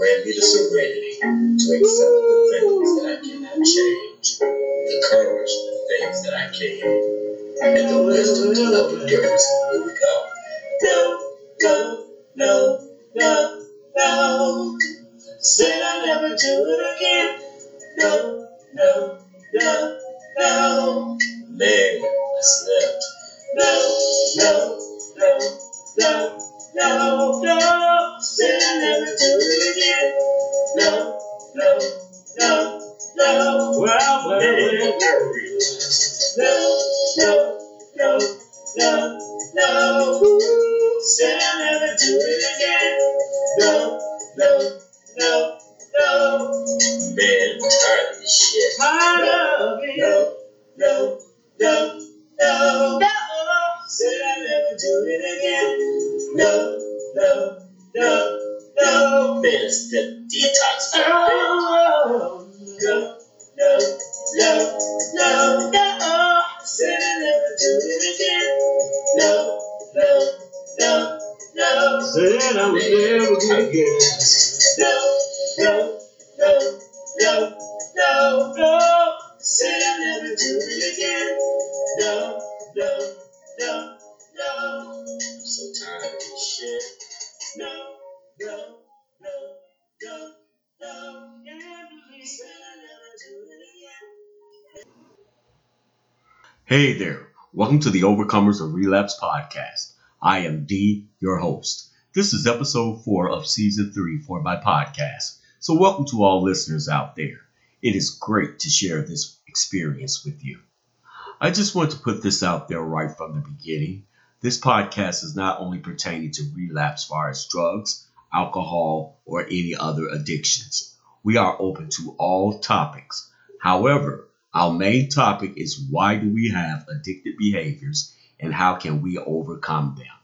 Grant me the serenity to accept the things that I cannot change, the courage for the things that I can, and the wisdom to know the difference. Here we go. No, no, no, no, no. Said I'll never do it again. No, no, no, no. Man, I slept. No, no, No, no, no, no. Man, I'm tired of this shit. I love you. No, no, no, no. No. Said I'll never do it again. No, no, no, no. Man, it's the detox. Oh, No, no, no, no, no. Said I'll never do it I never again. No, no, no, no, no, no. Said I'll never do it again. No, no, no, no. I'm so tired of this shit. No, no, no, no, no. Hey there. Welcome to the Overcomers of Relapse podcast. I am D, your host. This is episode four of season three for my podcast. So, welcome to all listeners out there. It is great to share this experience with you. I just want to put this out there right from the beginning. This podcast is not only pertaining to relapse far as drugs, alcohol, or any other addictions. We are open to all topics. However, our main topic is why do we have addictive behaviors and how can we overcome them?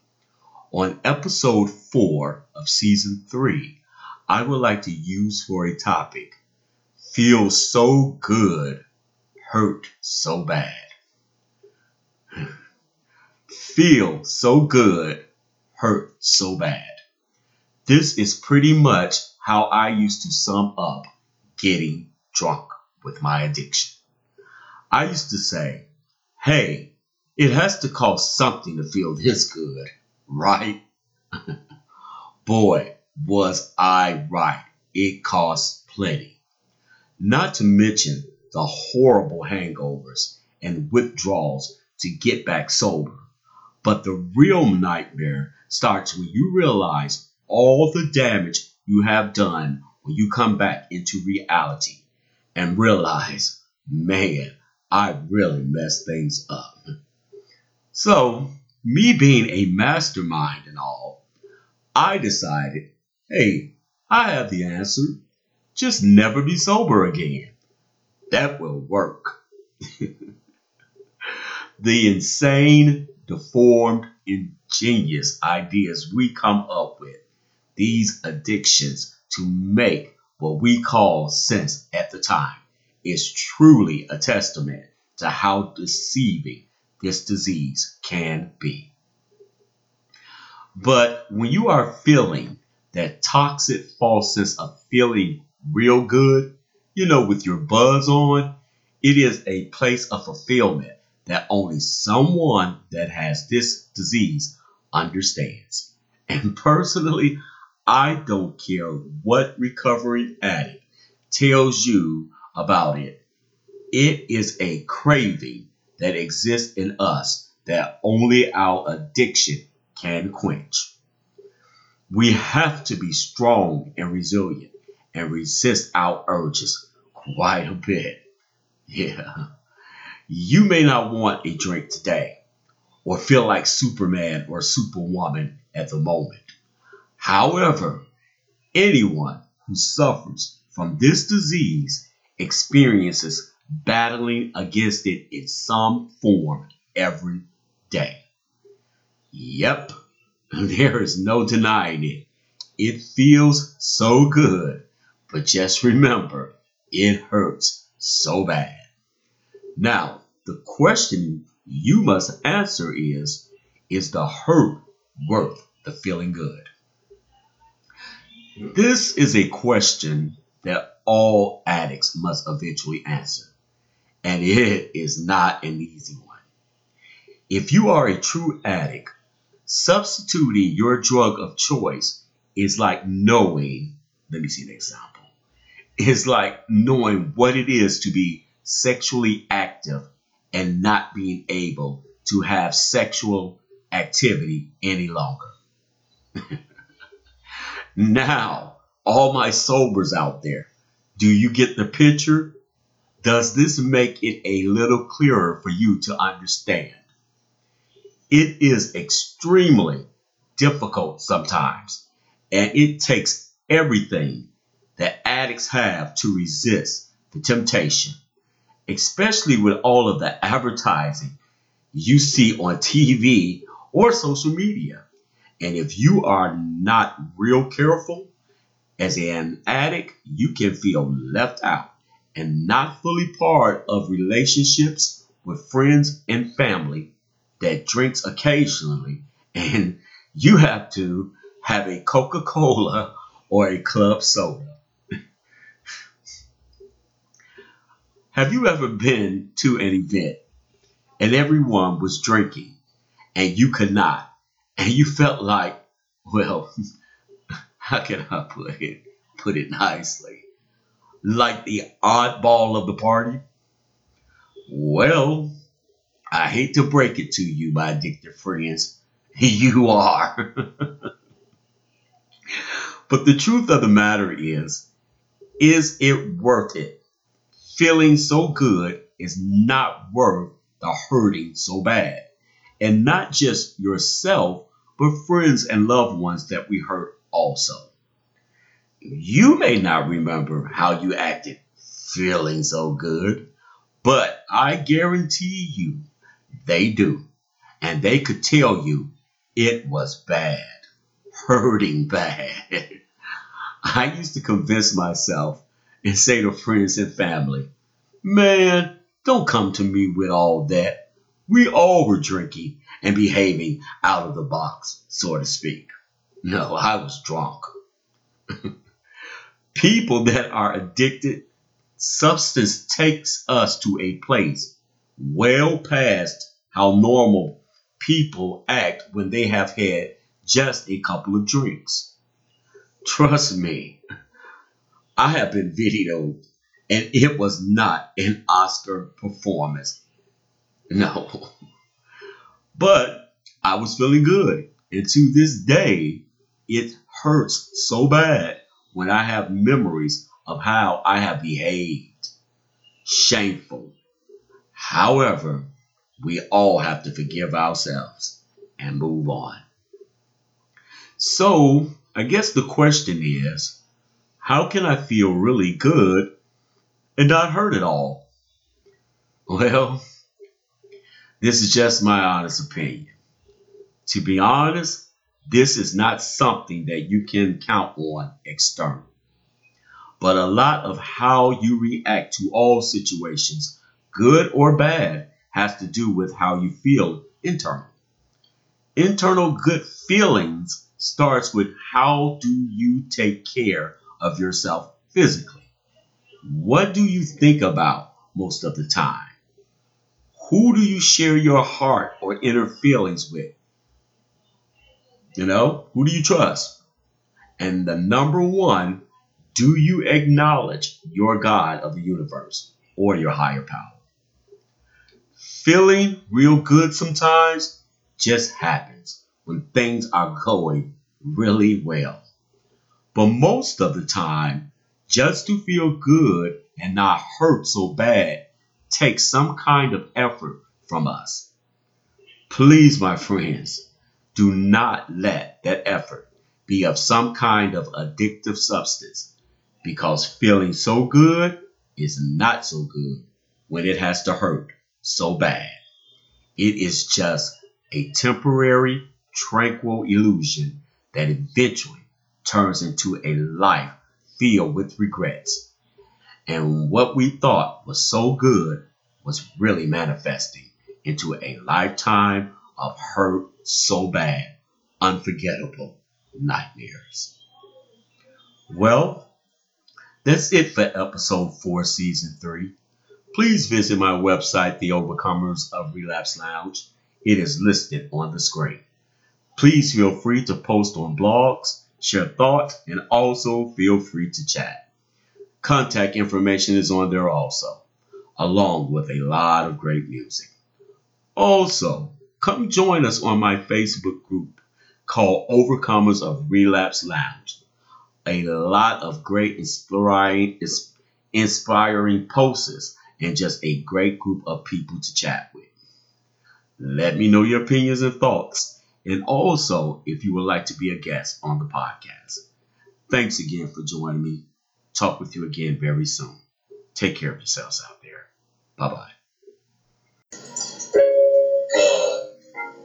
On episode 4 of season 3, I would like to use for a topic feel so good, hurt so bad. Hmm. feel so good, hurt so bad. This is pretty much how I used to sum up getting drunk with my addiction. I used to say, hey, it has to cost something to feel this good, right? Boy, was I right. It costs plenty. Not to mention the horrible hangovers and withdrawals to get back sober. But the real nightmare starts when you realize all the damage you have done when you come back into reality and realize, man, I really messed things up. So, me being a mastermind and all, I decided, hey, I have the answer. Just never be sober again. That will work. the insane, deformed, ingenious ideas we come up with, these addictions to make what we call sense at the time, is truly a testament to how deceiving this disease can be. But when you are feeling that toxic false sense of feeling real good, you know, with your buzz on, it is a place of fulfillment that only someone that has this disease understands. And personally, I don't care what recovering addict tells you about it. It is a craving that exists in us that only our addiction can quench. We have to be strong and resilient and resist our urges quite a bit. Yeah. You may not want a drink today or feel like Superman or Superwoman at the moment. However, anyone who suffers from this disease experiences battling against it in some form every day. Yep, there is no denying it. It feels so good, but just remember, it hurts so bad. Now, the question you must answer is Is the hurt worth the feeling good? This is a question that all addicts must eventually answer, and it is not an easy one. If you are a true addict, substituting your drug of choice is like knowing, let me see an example, is like knowing what it is to be sexually active and not being able to have sexual activity any longer. now, all my sobers out there, do you get the picture? Does this make it a little clearer for you to understand? It is extremely difficult sometimes, and it takes everything that addicts have to resist the temptation, especially with all of the advertising you see on TV or social media. And if you are not real careful, as an addict, you can feel left out and not fully part of relationships with friends and family that drinks occasionally, and you have to have a Coca Cola or a club soda. have you ever been to an event and everyone was drinking and you could not, and you felt like, well, how can I put it put it nicely? Like the oddball of the party? Well, I hate to break it to you, my addicted friends. You are. but the truth of the matter is, is it worth it? Feeling so good is not worth the hurting so bad. And not just yourself, but friends and loved ones that we hurt also. You may not remember how you acted feeling so good, but I guarantee you they do. And they could tell you it was bad, hurting bad. I used to convince myself and say to friends and family, man, don't come to me with all that. We all were drinking and behaving out of the box, so to speak. No, I was drunk. People that are addicted, substance takes us to a place well past how normal people act when they have had just a couple of drinks. Trust me, I have been videoed and it was not an Oscar performance. No. But I was feeling good. And to this day, it hurts so bad when I have memories of how I have behaved. Shameful. However, we all have to forgive ourselves and move on. So, I guess the question is how can I feel really good and not hurt at all? Well, this is just my honest opinion. To be honest, this is not something that you can count on external. But a lot of how you react to all situations, good or bad, has to do with how you feel internal. Internal good feelings starts with how do you take care of yourself physically? What do you think about most of the time? Who do you share your heart or inner feelings with? You know, who do you trust? And the number one, do you acknowledge your God of the universe or your higher power? Feeling real good sometimes just happens when things are going really well. But most of the time, just to feel good and not hurt so bad takes some kind of effort from us. Please, my friends, do not let that effort be of some kind of addictive substance because feeling so good is not so good when it has to hurt so bad. It is just a temporary, tranquil illusion that eventually turns into a life filled with regrets. And what we thought was so good was really manifesting into a lifetime of hurt so bad, unforgettable nightmares. Well, that's it for episode four, season three. Please visit my website, The Overcomers of Relapse Lounge. It is listed on the screen. Please feel free to post on blogs, share thoughts, and also feel free to chat. Contact information is on there also, along with a lot of great music. Also, come join us on my Facebook group called Overcomers of Relapse Lounge. A lot of great inspiring, inspiring posts and just a great group of people to chat with. Let me know your opinions and thoughts, and also if you would like to be a guest on the podcast. Thanks again for joining me. Talk with you again very soon. Take care of yourselves out there. Bye bye.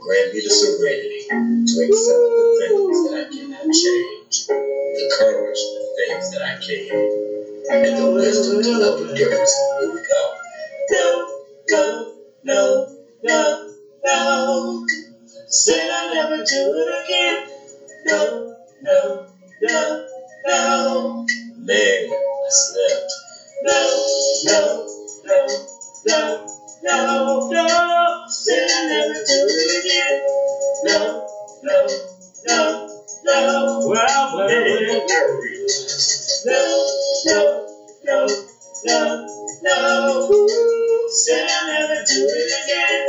Grant me the serenity to accept the things that I cannot change, the courage the things that I can, and the wisdom to know the difference in who we go. No, no, no, no, no. Said I'll never do it again. No, no, no, no. Man, I slept. No, no, no, no, no, no. Said I'll never do it again. No, no, no, no. Well, well, well. I. No, no, no, no, no. Said I'll never do it again.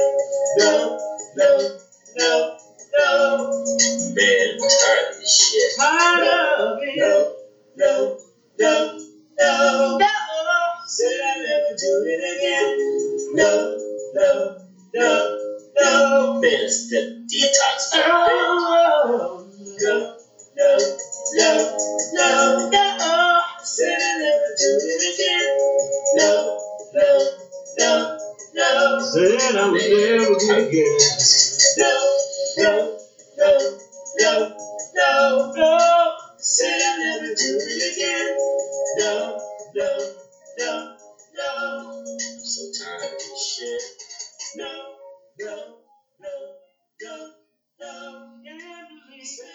No, no, no, no. Man, I'm tired of this shit. Tired of Never gonna get No, no, no, no, no, no. Said I'll never do it again. No, no, no, no. I'm so tired of this shit. No, no, no, no, no. Can't believe Said